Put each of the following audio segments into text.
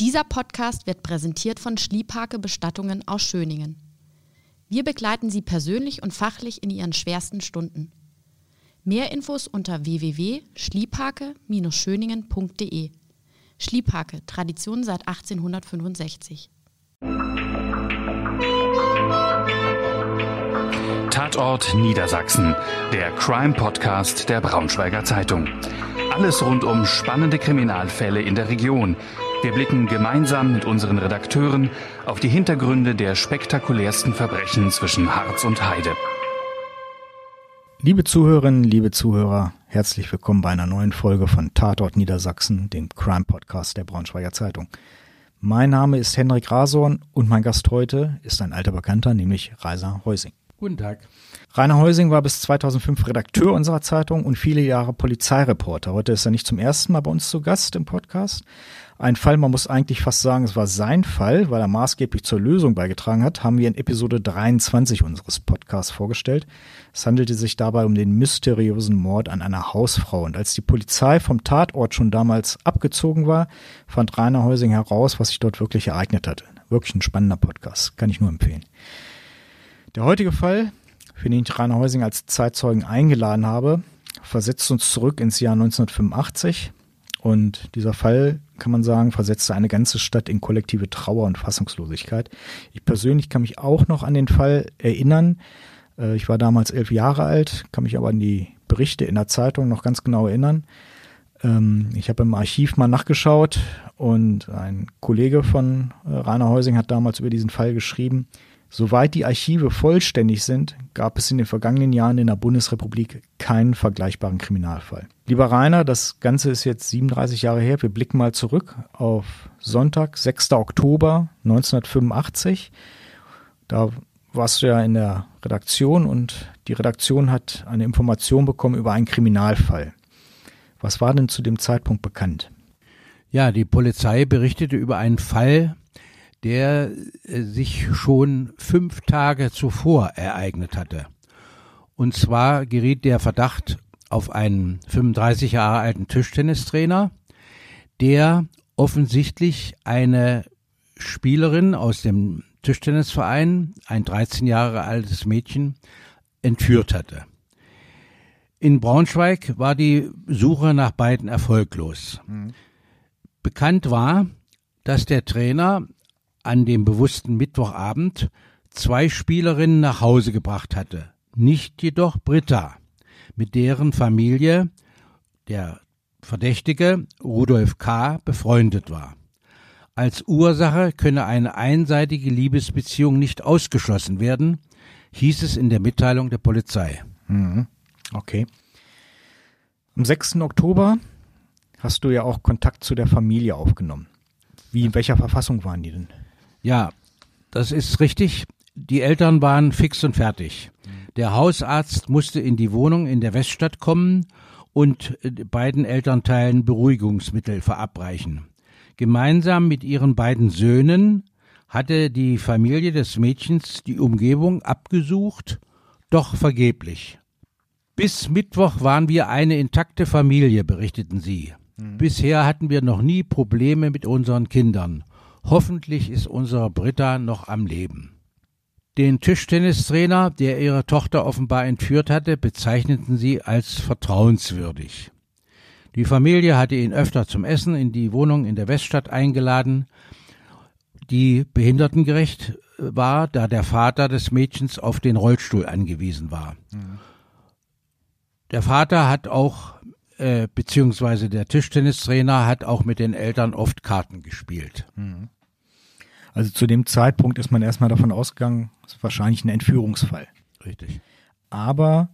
Dieser Podcast wird präsentiert von Schliephake Bestattungen aus Schöningen. Wir begleiten Sie persönlich und fachlich in Ihren schwersten Stunden. Mehr Infos unter www.schliephake-schöningen.de. Schliephake, Tradition seit 1865. Tatort Niedersachsen, der Crime-Podcast der Braunschweiger Zeitung. Alles rund um spannende Kriminalfälle in der Region. Wir blicken gemeinsam mit unseren Redakteuren auf die Hintergründe der spektakulärsten Verbrechen zwischen Harz und Heide. Liebe Zuhörerinnen, liebe Zuhörer, herzlich willkommen bei einer neuen Folge von Tatort Niedersachsen, dem Crime-Podcast der Braunschweiger Zeitung. Mein Name ist Henrik Rasorn und mein Gast heute ist ein alter Bekannter, nämlich Reiser Heusing. Guten Tag. Rainer Heusing war bis 2005 Redakteur unserer Zeitung und viele Jahre Polizeireporter. Heute ist er nicht zum ersten Mal bei uns zu Gast im Podcast. Ein Fall, man muss eigentlich fast sagen, es war sein Fall, weil er maßgeblich zur Lösung beigetragen hat, haben wir in Episode 23 unseres Podcasts vorgestellt. Es handelte sich dabei um den mysteriösen Mord an einer Hausfrau. Und als die Polizei vom Tatort schon damals abgezogen war, fand Rainer Heusing heraus, was sich dort wirklich ereignet hatte. Wirklich ein spannender Podcast, kann ich nur empfehlen. Der heutige Fall, für den ich Rainer Heusing als Zeitzeugen eingeladen habe, versetzt uns zurück ins Jahr 1985. Und dieser Fall, kann man sagen, versetzte eine ganze Stadt in kollektive Trauer und Fassungslosigkeit. Ich persönlich kann mich auch noch an den Fall erinnern. Äh, ich war damals elf Jahre alt, kann mich aber an die Berichte in der Zeitung noch ganz genau erinnern. Ähm, ich habe im Archiv mal nachgeschaut und ein Kollege von äh, Rainer Heusing hat damals über diesen Fall geschrieben. Soweit die Archive vollständig sind, gab es in den vergangenen Jahren in der Bundesrepublik keinen vergleichbaren Kriminalfall. Lieber Rainer, das Ganze ist jetzt 37 Jahre her. Wir blicken mal zurück auf Sonntag, 6. Oktober 1985. Da warst du ja in der Redaktion und die Redaktion hat eine Information bekommen über einen Kriminalfall. Was war denn zu dem Zeitpunkt bekannt? Ja, die Polizei berichtete über einen Fall, der äh, sich schon fünf Tage zuvor ereignet hatte. Und zwar geriet der Verdacht auf einen 35 Jahre alten Tischtennistrainer, der offensichtlich eine Spielerin aus dem Tischtennisverein, ein 13 Jahre altes Mädchen, entführt hatte. In Braunschweig war die Suche nach beiden erfolglos. Mhm. Bekannt war, dass der Trainer an dem bewussten Mittwochabend zwei Spielerinnen nach Hause gebracht hatte, nicht jedoch Britta, mit deren Familie der Verdächtige Rudolf K. befreundet war. Als Ursache könne eine einseitige Liebesbeziehung nicht ausgeschlossen werden, hieß es in der Mitteilung der Polizei. Mhm. Okay. Am 6. Oktober hast du ja auch Kontakt zu der Familie aufgenommen. Wie, in welcher Verfassung waren die denn? Ja, das ist richtig. Die Eltern waren fix und fertig. Der Hausarzt musste in die Wohnung in der Weststadt kommen und äh, beiden Elternteilen Beruhigungsmittel verabreichen. Gemeinsam mit ihren beiden Söhnen hatte die Familie des Mädchens die Umgebung abgesucht, doch vergeblich. Bis Mittwoch waren wir eine intakte Familie, berichteten sie. Mhm. Bisher hatten wir noch nie Probleme mit unseren Kindern. Hoffentlich ist unsere Britta noch am Leben. Den Tischtennistrainer, der ihre Tochter offenbar entführt hatte, bezeichneten sie als vertrauenswürdig. Die Familie hatte ihn öfter zum Essen in die Wohnung in der Weststadt eingeladen, die behindertengerecht war, da der Vater des Mädchens auf den Rollstuhl angewiesen war. Mhm. Der Vater hat auch, äh, beziehungsweise der Tischtennistrainer hat auch mit den Eltern oft Karten gespielt. Mhm. Also zu dem Zeitpunkt ist man erstmal davon ausgegangen, es ist wahrscheinlich ein Entführungsfall. Richtig. Aber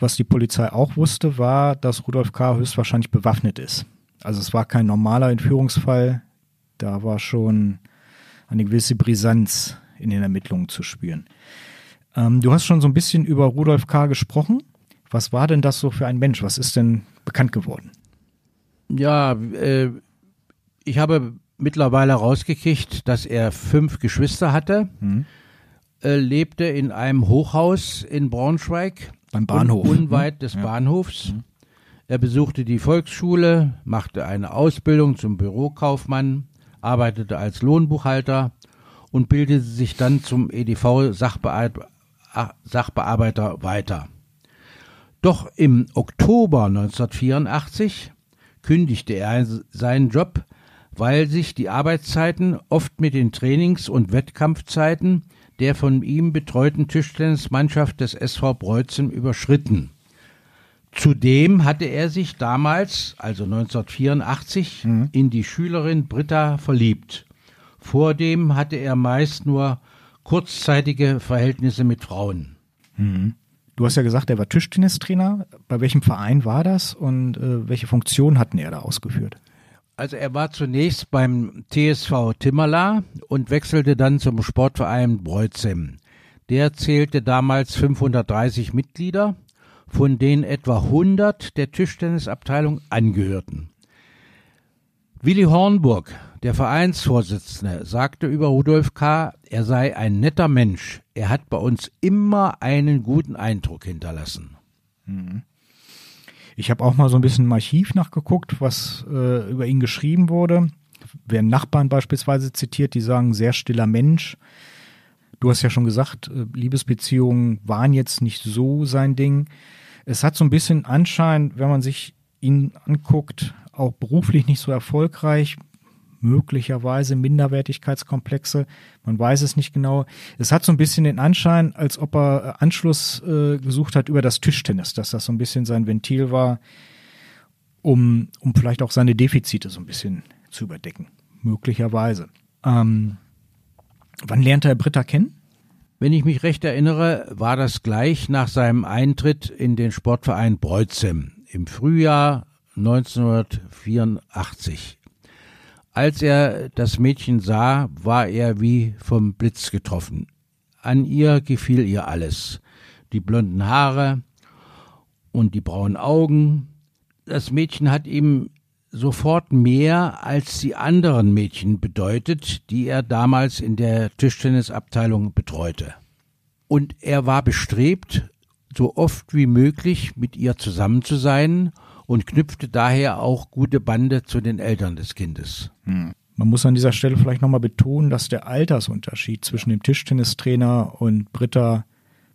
was die Polizei auch wusste, war, dass Rudolf K. höchstwahrscheinlich bewaffnet ist. Also es war kein normaler Entführungsfall. Da war schon eine gewisse Brisanz in den Ermittlungen zu spüren. Ähm, du hast schon so ein bisschen über Rudolf K. gesprochen. Was war denn das so für ein Mensch? Was ist denn bekannt geworden? Ja, äh, ich habe mittlerweile rausgekriegt, dass er fünf Geschwister hatte, mhm. äh, lebte in einem Hochhaus in Braunschweig. Beim Bahnhof. Un unweit mhm. des ja. Bahnhofs. Mhm. Er besuchte die Volksschule, machte eine Ausbildung zum Bürokaufmann, arbeitete als Lohnbuchhalter und bildete sich dann zum EDV-Sachbearbeiter weiter. Doch im Oktober 1984 kündigte er seinen Job, weil sich die Arbeitszeiten oft mit den Trainings- und Wettkampfzeiten der von ihm betreuten Tischtennismannschaft des SV Breuzen überschritten. Zudem hatte er sich damals, also 1984, mhm. in die Schülerin Britta verliebt. Vordem hatte er meist nur kurzzeitige Verhältnisse mit Frauen. Mhm. Du hast ja gesagt, er war Tischtennistrainer. Bei welchem Verein war das und äh, welche Funktion hatten er da ausgeführt? Also er war zunächst beim TSV Timmerla und wechselte dann zum Sportverein Breuzem. Der zählte damals 530 Mitglieder, von denen etwa 100 der Tischtennisabteilung angehörten. Willi Hornburg, der Vereinsvorsitzende, sagte über Rudolf K., er sei ein netter Mensch. Er hat bei uns immer einen guten Eindruck hinterlassen. Mhm. Ich habe auch mal so ein bisschen im Archiv nachgeguckt, was äh, über ihn geschrieben wurde. Werden Nachbarn beispielsweise zitiert, die sagen, sehr stiller Mensch. Du hast ja schon gesagt, äh, Liebesbeziehungen waren jetzt nicht so sein Ding. Es hat so ein bisschen Anschein, wenn man sich ihn anguckt, auch beruflich nicht so erfolgreich, möglicherweise Minderwertigkeitskomplexe, man weiß es nicht genau. Es hat so ein bisschen den Anschein, als ob er äh, Anschluss äh, gesucht hat über das Tischtennis, dass das so ein bisschen sein Ventil war, um, um vielleicht auch seine Defizite so ein bisschen zu überdecken. Möglicherweise. Ähm, wann lernte er Britta kennen? Wenn ich mich recht erinnere, war das gleich nach seinem Eintritt in den Sportverein Breuzem im Frühjahr 1984. Als er das Mädchen sah, war er wie vom Blitz getroffen. An ihr gefiel ihr alles. Die blonden Haare und die braunen Augen. Das Mädchen hat ihm sofort mehr als die anderen Mädchen bedeutet, die er damals in der Tischtennisabteilung betreute. Und er war bestrebt, so oft wie möglich mit ihr zusammen zu sein und knüpfte daher auch gute Bande zu den Eltern des Kindes. Hm. Man muss an dieser Stelle vielleicht nochmal betonen, dass der Altersunterschied zwischen dem Tischtennistrainer und Britta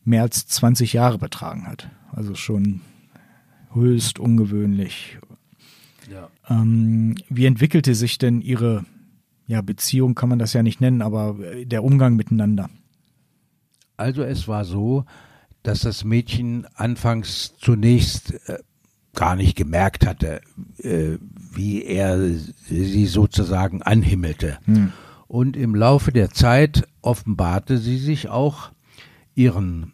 mehr als 20 Jahre betragen hat. Also schon höchst ungewöhnlich. Ja. Ähm, wie entwickelte sich denn Ihre ja, Beziehung, kann man das ja nicht nennen, aber der Umgang miteinander? Also es war so, dass das Mädchen anfangs zunächst äh, gar nicht gemerkt hatte, äh, wie er sie sozusagen anhimmelte. Hm. Und im Laufe der Zeit offenbarte sie sich auch ihren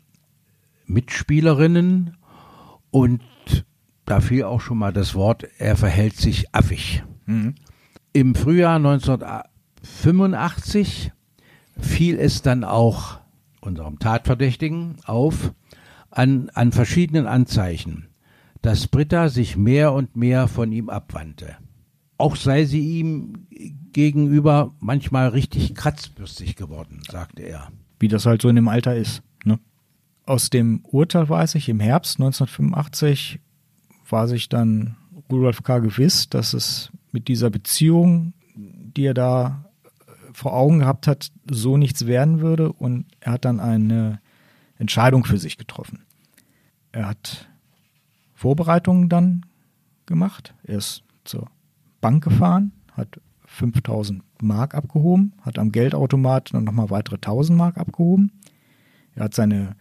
Mitspielerinnen und da fiel auch schon mal das Wort, er verhält sich affig. Mhm. Im Frühjahr 1985 fiel es dann auch unserem Tatverdächtigen auf an, an verschiedenen Anzeichen dass Britta sich mehr und mehr von ihm abwandte. Auch sei sie ihm gegenüber manchmal richtig kratzbürstig geworden, sagte er. Wie das halt so in dem Alter ist. Ne? Aus dem Urteil weiß ich, im Herbst 1985 war sich dann Rudolf K. gewiss, dass es mit dieser Beziehung, die er da vor Augen gehabt hat, so nichts werden würde und er hat dann eine Entscheidung für sich getroffen. Er hat Vorbereitungen dann gemacht. Er ist zur Bank gefahren, hat 5000 Mark abgehoben, hat am Geldautomat dann nochmal weitere 1000 Mark abgehoben. Er hat seine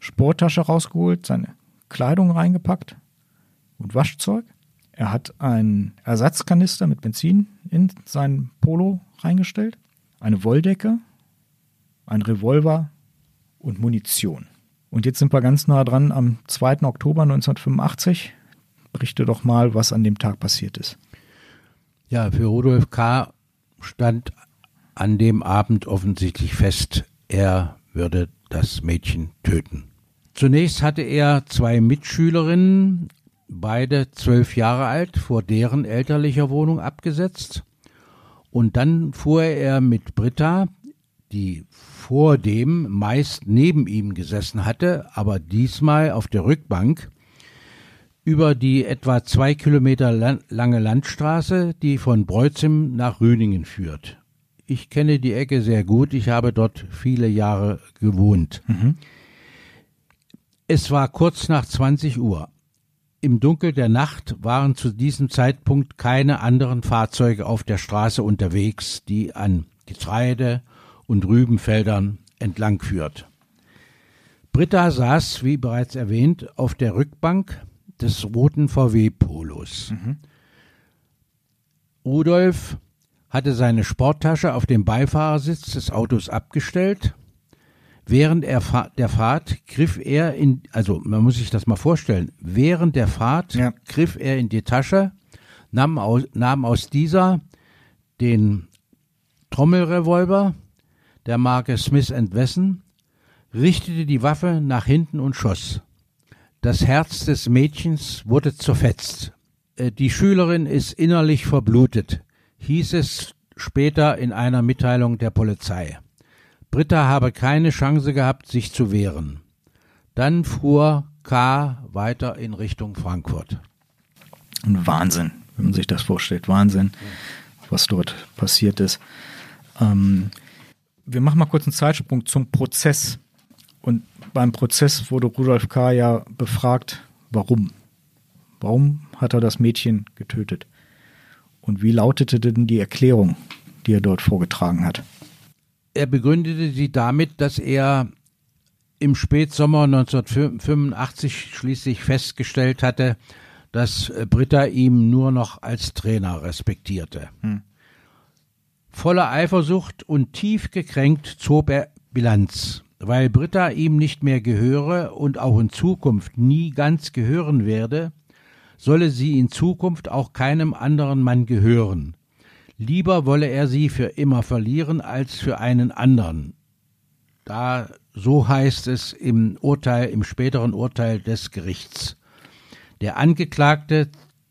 Sporttasche rausgeholt, seine Kleidung reingepackt und Waschzeug. Er hat einen Ersatzkanister mit Benzin in sein Polo reingestellt, eine Wolldecke, ein Revolver und Munition. Und jetzt sind wir ganz nah dran am 2. Oktober 1985. Berichte doch mal, was an dem Tag passiert ist. Ja, für Rudolf K. stand an dem Abend offensichtlich fest, er würde das Mädchen töten. Zunächst hatte er zwei Mitschülerinnen, beide zwölf Jahre alt, vor deren elterlicher Wohnung abgesetzt. Und dann fuhr er mit Britta, die vor dem meist neben ihm gesessen hatte, aber diesmal auf der Rückbank, über die etwa zwei Kilometer lange Landstraße, die von Breuzim nach Rüningen führt. Ich kenne die Ecke sehr gut, ich habe dort viele Jahre gewohnt. Mhm. Es war kurz nach 20 Uhr. Im Dunkel der Nacht waren zu diesem Zeitpunkt keine anderen Fahrzeuge auf der Straße unterwegs, die an Getreide und Rübenfeldern entlang führt. Britta saß, wie bereits erwähnt, auf der Rückbank des roten VW-Polos. Mhm. Rudolf hatte seine Sporttasche auf dem Beifahrersitz des Autos abgestellt. Während er der Fahrt griff er in, also man muss sich das mal vorstellen, während der Fahrt ja. griff er in die Tasche, nahm aus, nahm aus dieser den Trommelrevolver der Marke Smith Wesson, richtete die Waffe nach hinten und schoss. Das Herz des Mädchens wurde zerfetzt. Äh, die Schülerin ist innerlich verblutet, hieß es später in einer Mitteilung der Polizei. Britta habe keine Chance gehabt, sich zu wehren. Dann fuhr K. weiter in Richtung Frankfurt. Wahnsinn, wenn man sich das vorstellt. Wahnsinn, was dort passiert ist. Ähm, wir machen mal kurz einen Zeitsprung zum Prozess. Und beim Prozess wurde Rudolf K. ja befragt, warum? Warum hat er das Mädchen getötet? Und wie lautete denn die Erklärung, die er dort vorgetragen hat? Er begründete sie damit, dass er im Spätsommer 1985 schließlich festgestellt hatte, dass Britta ihm nur noch als Trainer respektierte. Hm. Voller Eifersucht und tief gekränkt zog er Bilanz weil Britta ihm nicht mehr gehöre und auch in Zukunft nie ganz gehören werde, solle sie in Zukunft auch keinem anderen Mann gehören. Lieber wolle er sie für immer verlieren als für einen anderen. Da so heißt es im Urteil, im späteren Urteil des Gerichts. Der Angeklagte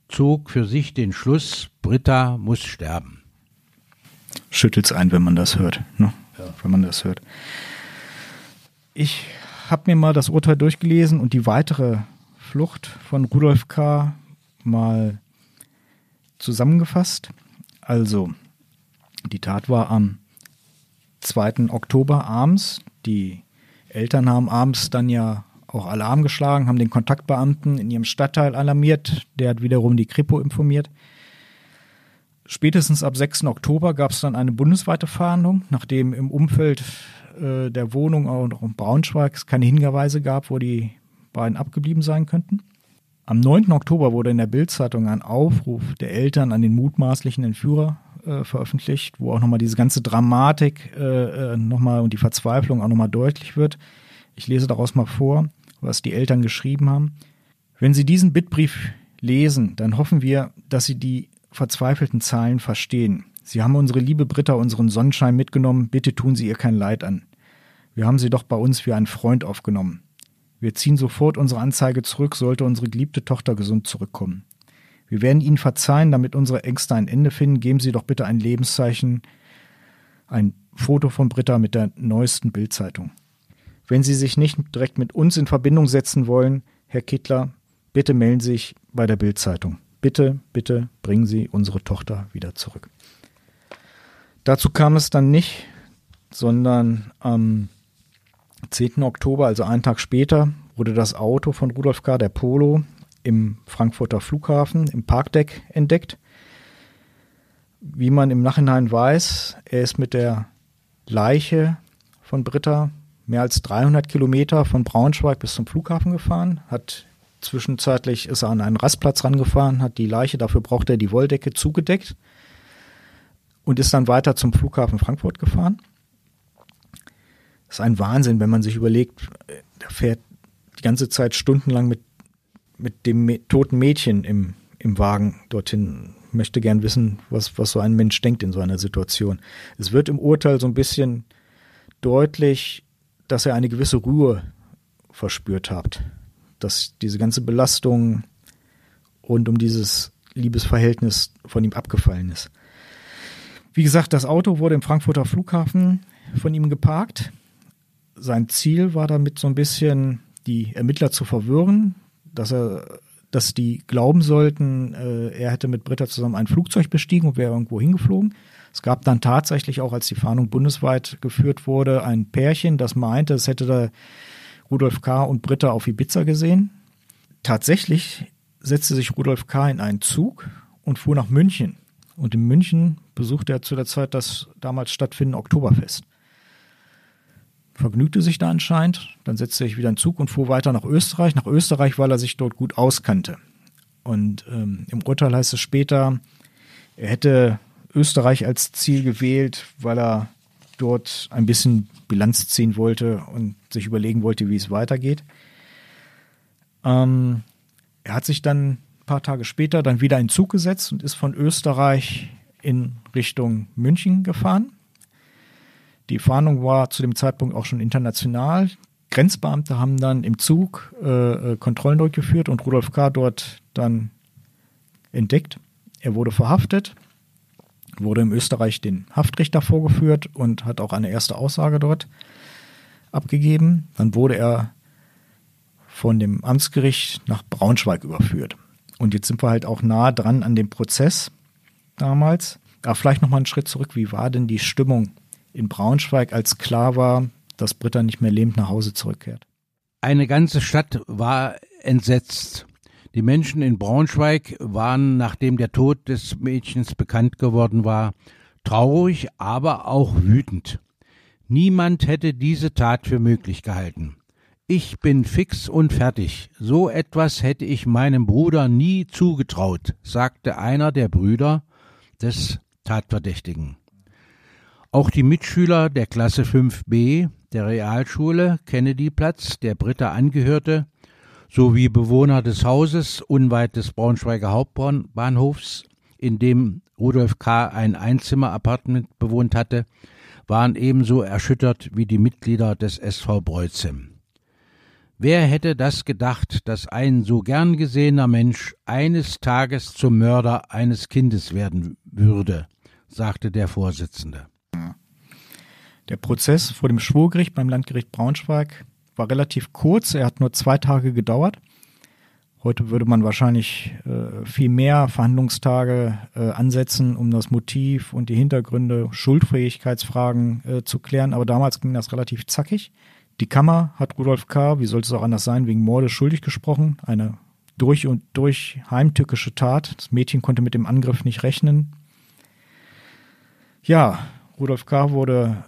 zog für sich den Schluss, Britta muss sterben. Schüttelt's ein, wenn man das hört, ne? Ja. Wenn man das hört. Ich habe mir mal das Urteil durchgelesen und die weitere Flucht von Rudolf K. mal zusammengefasst. Also, die Tat war am 2. Oktober abends. Die Eltern haben abends dann ja auch Alarm geschlagen, haben den Kontaktbeamten in ihrem Stadtteil alarmiert. Der hat wiederum die Kripo informiert. Spätestens ab 6. Oktober gab es dann eine bundesweite Fahndung, nachdem im Umfeld äh, der Wohnung auch noch in Braunschweig keine Hinweise gab, wo die beiden abgeblieben sein könnten. Am 9. Oktober wurde in der Bildzeitung ein Aufruf der Eltern an den mutmaßlichen Entführer äh, veröffentlicht, wo auch nochmal diese ganze Dramatik äh, äh nochmal und die Verzweiflung auch nochmal deutlich wird. Ich lese daraus mal vor, was die Eltern geschrieben haben. Wenn Sie diesen Bittbrief lesen, dann hoffen wir, dass Sie die verzweifelten Zahlen verstehen. Sie haben unsere liebe Britta unseren Sonnenschein mitgenommen, bitte tun Sie ihr kein Leid an. Wir haben sie doch bei uns wie einen Freund aufgenommen. Wir ziehen sofort unsere Anzeige zurück, sollte unsere geliebte Tochter gesund zurückkommen. Wir werden Ihnen verzeihen, damit unsere Ängste ein Ende finden. Geben Sie doch bitte ein Lebenszeichen, ein Foto von Britta mit der neuesten Bildzeitung. Wenn Sie sich nicht direkt mit uns in Verbindung setzen wollen, Herr Kittler, bitte melden Sie sich bei der Bildzeitung. Bitte, bitte bringen Sie unsere Tochter wieder zurück. Dazu kam es dann nicht, sondern am 10. Oktober, also einen Tag später, wurde das Auto von Rudolf K., der Polo, im Frankfurter Flughafen im Parkdeck entdeckt. Wie man im Nachhinein weiß, er ist mit der Leiche von Britta mehr als 300 Kilometer von Braunschweig bis zum Flughafen gefahren, hat zwischenzeitlich ist er an einen Rastplatz rangefahren, hat die Leiche, dafür braucht er die Wolldecke zugedeckt und ist dann weiter zum Flughafen Frankfurt gefahren. Das ist ein Wahnsinn, wenn man sich überlegt, der fährt die ganze Zeit stundenlang mit, mit dem toten Mädchen im, im Wagen dorthin. Ich möchte gern wissen, was, was so ein Mensch denkt in so einer Situation. Es wird im Urteil so ein bisschen deutlich, dass er eine gewisse Ruhe verspürt hat. Dass diese ganze Belastung rund um dieses Liebesverhältnis von ihm abgefallen ist. Wie gesagt, das Auto wurde im Frankfurter Flughafen von ihm geparkt. Sein Ziel war damit so ein bisschen die Ermittler zu verwirren, dass er dass die glauben sollten, äh, er hätte mit Britta zusammen ein Flugzeug bestiegen und wäre irgendwo hingeflogen. Es gab dann tatsächlich auch, als die Fahndung bundesweit geführt wurde, ein Pärchen, das meinte, es hätte da Rudolf K. und Britta auf Ibiza gesehen. Tatsächlich setzte sich Rudolf K. in einen Zug und fuhr nach München. Und in München besuchte er zu der Zeit das damals stattfindende Oktoberfest. Vergnügte sich da anscheinend, dann setzte er sich wieder in Zug und fuhr weiter nach Österreich. Nach Österreich, weil er sich dort gut auskannte. Und ähm, im Urteil heißt es später, er hätte Österreich als Ziel gewählt, weil er dort ein bisschen Bilanz ziehen wollte und sich überlegen wollte, wie es weitergeht. Ähm, er hat sich dann ein paar Tage später dann wieder in Zug gesetzt und ist von Österreich in Richtung München gefahren. Die Fahndung war zu dem Zeitpunkt auch schon international. Grenzbeamte haben dann im Zug äh, äh Kontrollen durchgeführt und Rudolf K. dort dann entdeckt. Er wurde verhaftet, wurde im Österreich den Haftrichter vorgeführt und hat auch eine erste Aussage dort abgegeben. Dann wurde er von dem Amtsgericht nach Braunschweig überführt. Und jetzt sind wir halt auch nah dran an dem Prozess damals. Aber vielleicht nochmal einen Schritt zurück. Wie war denn die Stimmung in Braunschweig, als klar war, dass Britta nicht mehr lebend nach Hause zurückkehrt? Eine ganze Stadt war entsetzt. Die Menschen in Braunschweig waren, nachdem der Tod des Mädchens bekannt geworden war, traurig, aber auch wütend. Niemand hätte diese Tat für möglich gehalten. Ich bin fix und fertig. So etwas hätte ich meinem Bruder nie zugetraut, sagte einer der Brüder des Tatverdächtigen. Auch die Mitschüler der Klasse 5b der Realschule Kennedyplatz, der Britta angehörte, sowie Bewohner des Hauses unweit des Braunschweiger Hauptbahnhofs, in dem Rudolf K. ein Einzimmer-Appartement bewohnt hatte, waren ebenso erschüttert wie die Mitglieder des SV Breuzem. Wer hätte das gedacht, dass ein so gern gesehener Mensch eines Tages zum Mörder eines Kindes werden würde, sagte der Vorsitzende. Der Prozess vor dem Schwurgericht beim Landgericht Braunschweig war relativ kurz, er hat nur zwei Tage gedauert. Heute würde man wahrscheinlich äh, viel mehr Verhandlungstage äh, ansetzen, um das Motiv und die Hintergründe, Schuldfähigkeitsfragen äh, zu klären. Aber damals ging das relativ zackig. Die Kammer hat Rudolf K., wie sollte es auch anders sein, wegen Mordes schuldig gesprochen. Eine durch und durch heimtückische Tat. Das Mädchen konnte mit dem Angriff nicht rechnen. Ja, Rudolf K. wurde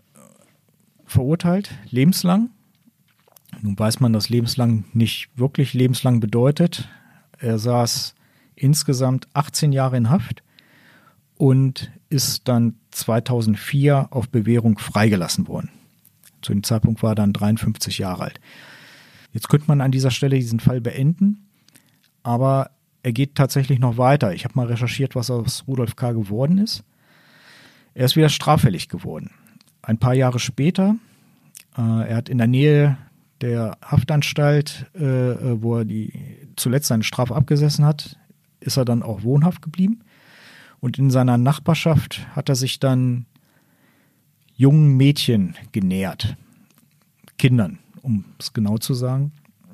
verurteilt, lebenslang. Nun weiß man, dass lebenslang nicht wirklich lebenslang bedeutet. Er saß insgesamt 18 Jahre in Haft und ist dann 2004 auf Bewährung freigelassen worden. Zu dem Zeitpunkt war er dann 53 Jahre alt. Jetzt könnte man an dieser Stelle diesen Fall beenden, aber er geht tatsächlich noch weiter. Ich habe mal recherchiert, was aus Rudolf K. geworden ist. Er ist wieder straffällig geworden. Ein paar Jahre später, äh, er hat in der Nähe der Haftanstalt, äh, äh, wo er die zuletzt seine Strafe abgesessen hat, ist er dann auch wohnhaft geblieben. Und in seiner Nachbarschaft hat er sich dann jungen Mädchen genähert. Kindern, um es genau zu sagen.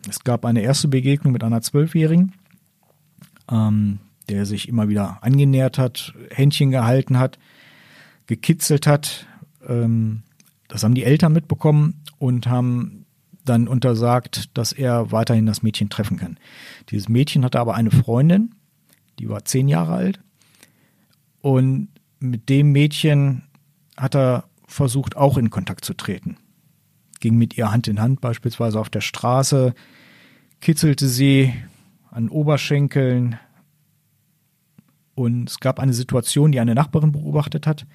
Es gab eine erste Begegnung mit einer Zwölfjährigen, ähm, der sich immer wieder angenähert hat, Händchen gehalten hat, gekitzelt hat. Ähm, das haben die Eltern mitbekommen und haben dann untersagt, dass er weiterhin das Mädchen treffen kann. Dieses Mädchen hatte aber eine Freundin, die war zehn Jahre alt. Und mit dem Mädchen hat er versucht, auch in Kontakt zu treten. Ging mit ihr Hand in Hand, beispielsweise auf der Straße, kitzelte sie an Oberschenkeln. Und es gab eine Situation, die eine Nachbarin beobachtet hat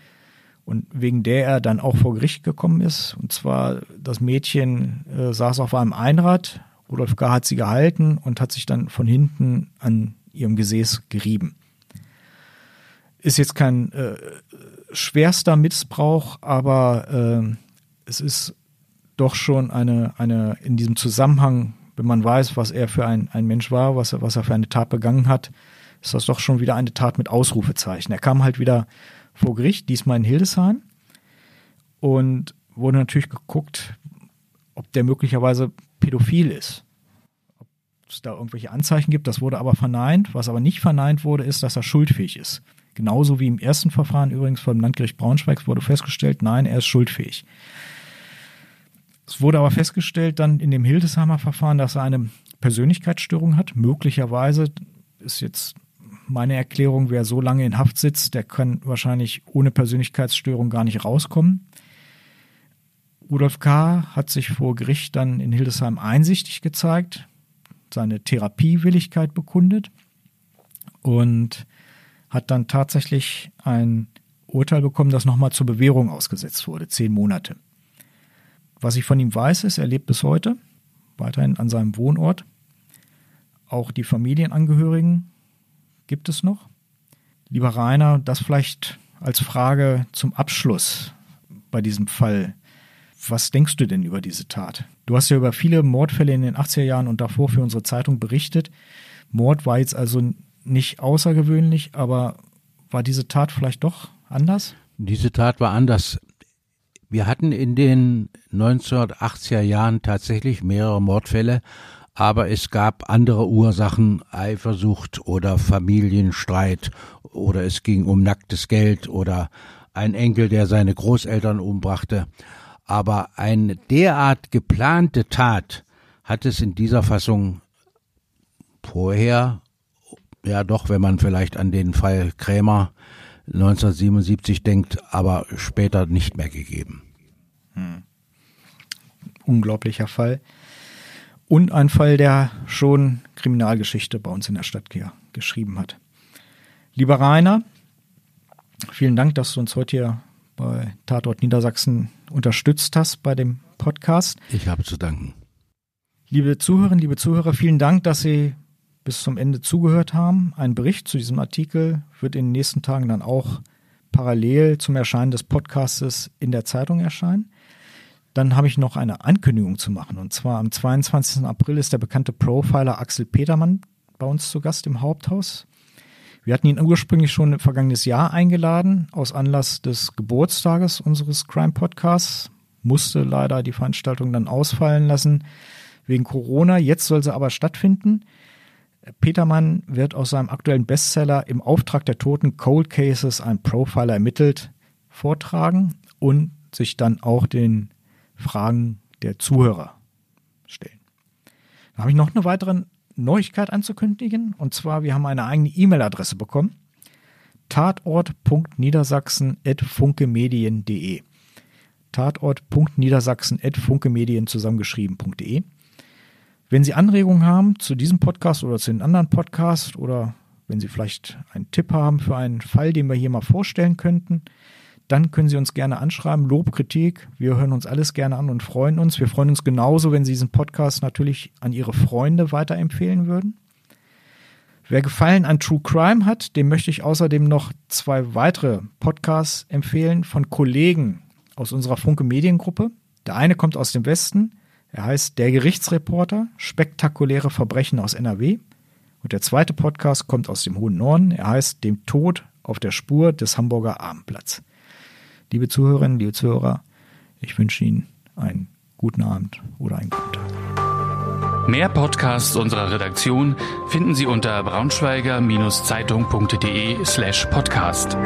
und wegen der er dann auch vor Gericht gekommen ist. Und zwar, das Mädchen äh, saß auf einem Einrad, Rudolf K. hat sie gehalten und hat sich dann von hinten an ihrem Gesäß gerieben. Ist jetzt kein äh, schwerster Missbrauch, aber äh, es ist doch schon eine, eine in diesem Zusammenhang, wenn man weiß, was er für ein, ein Mensch war, was er, was er für eine Tat begangen hat, ist das doch schon wieder eine Tat mit Ausrufezeichen. Er kam halt wieder vor Gericht, diesmal in Hildesheim, und wurde natürlich geguckt, ob der möglicherweise pädophil ist. Ob es da irgendwelche Anzeichen gibt. Das wurde aber verneint. Was aber nicht verneint wurde, ist, dass er schuldfähig ist. Genauso wie im ersten Verfahren übrigens vom Landgericht Braunschweig wurde festgestellt, nein, er ist schuldfähig. Es wurde aber festgestellt dann in dem Hildesheimer Verfahren, dass er eine Persönlichkeitsstörung hat. Möglicherweise ist jetzt meine Erklärung, wer so lange in Haft sitzt, der kann wahrscheinlich ohne Persönlichkeitsstörung gar nicht rauskommen. Rudolf K. hat sich vor Gericht dann in Hildesheim einsichtig gezeigt, seine Therapiewilligkeit bekundet und hat dann tatsächlich ein Urteil bekommen, das nochmal zur Bewährung ausgesetzt wurde, zehn Monate. Was ich von ihm weiß, ist, er lebt bis heute weiterhin an seinem Wohnort. Auch die Familienangehörigen gibt es noch. Lieber Rainer, das vielleicht als Frage zum Abschluss bei diesem Fall. Was denkst du denn über diese Tat? Du hast ja über viele Mordfälle in den 80er Jahren und davor für unsere Zeitung berichtet. Mord war jetzt also nicht außergewöhnlich, aber war diese Tat vielleicht doch anders? Diese Tat war anders. Wir hatten in den 1980er Jahren tatsächlich mehrere Mordfälle, aber es gab andere Ursachen, Eifersucht oder Familienstreit oder es ging um nacktes Geld oder ein Enkel, der seine Großeltern umbrachte. Aber eine derart geplante Tat hat es in dieser Fassung vorher, ja doch, wenn man vielleicht an den Fall Krämer 1977 denkt, aber später nicht mehr gegeben. Hm. Unglaublicher Fall. Und ein Fall, der schon Kriminalgeschichte bei uns in der Stadt geschrieben hat. Lieber Rainer, vielen Dank, dass du uns heute hier bei Tatort Niedersachsen unterstützt hast bei dem Podcast. Ich habe zu danken. Liebe Zuhörerinnen, liebe Zuhörer, vielen Dank, dass Sie bis zum Ende zugehört haben. Ein Bericht zu diesem Artikel wird in den nächsten Tagen dann auch parallel zum Erscheinen des Podcastes in der Zeitung erscheinen. Dann habe ich noch eine Ankündigung zu machen. Und zwar am 22. April ist der bekannte Profiler Axel Petermann bei uns zu Gast im Haupthaus. Wir hatten ihn ursprünglich schon im vergangenes Jahr eingeladen, aus Anlass des Geburtstages unseres Crime Podcasts. Musste leider die Veranstaltung dann ausfallen lassen wegen Corona. Jetzt soll sie aber stattfinden. Petermann wird aus seinem aktuellen Bestseller Im Auftrag der Toten Cold Cases ein Profiler ermittelt vortragen und sich dann auch den Fragen der Zuhörer stellen. Dann habe ich noch eine weitere Neuigkeit anzukündigen und zwar wir haben eine eigene E-Mail-Adresse bekommen. Tatort.niedersachsen.funkemedien.de Tatort.niedersachsen.funkemedien zusammengeschrieben.de wenn Sie Anregungen haben zu diesem Podcast oder zu den anderen Podcasts oder wenn Sie vielleicht einen Tipp haben für einen Fall, den wir hier mal vorstellen könnten, dann können Sie uns gerne anschreiben. Lob, Kritik, wir hören uns alles gerne an und freuen uns. Wir freuen uns genauso, wenn Sie diesen Podcast natürlich an Ihre Freunde weiterempfehlen würden. Wer Gefallen an True Crime hat, dem möchte ich außerdem noch zwei weitere Podcasts empfehlen von Kollegen aus unserer Funke Mediengruppe. Der eine kommt aus dem Westen, er heißt Der Gerichtsreporter, spektakuläre Verbrechen aus NRW. Und der zweite Podcast kommt aus dem hohen Norden. Er heißt Dem Tod auf der Spur des Hamburger Abendplatz. Liebe Zuhörerinnen, liebe Zuhörer, ich wünsche Ihnen einen guten Abend oder einen guten Tag. Mehr Podcasts unserer Redaktion finden Sie unter braunschweiger-zeitung.de slash podcast.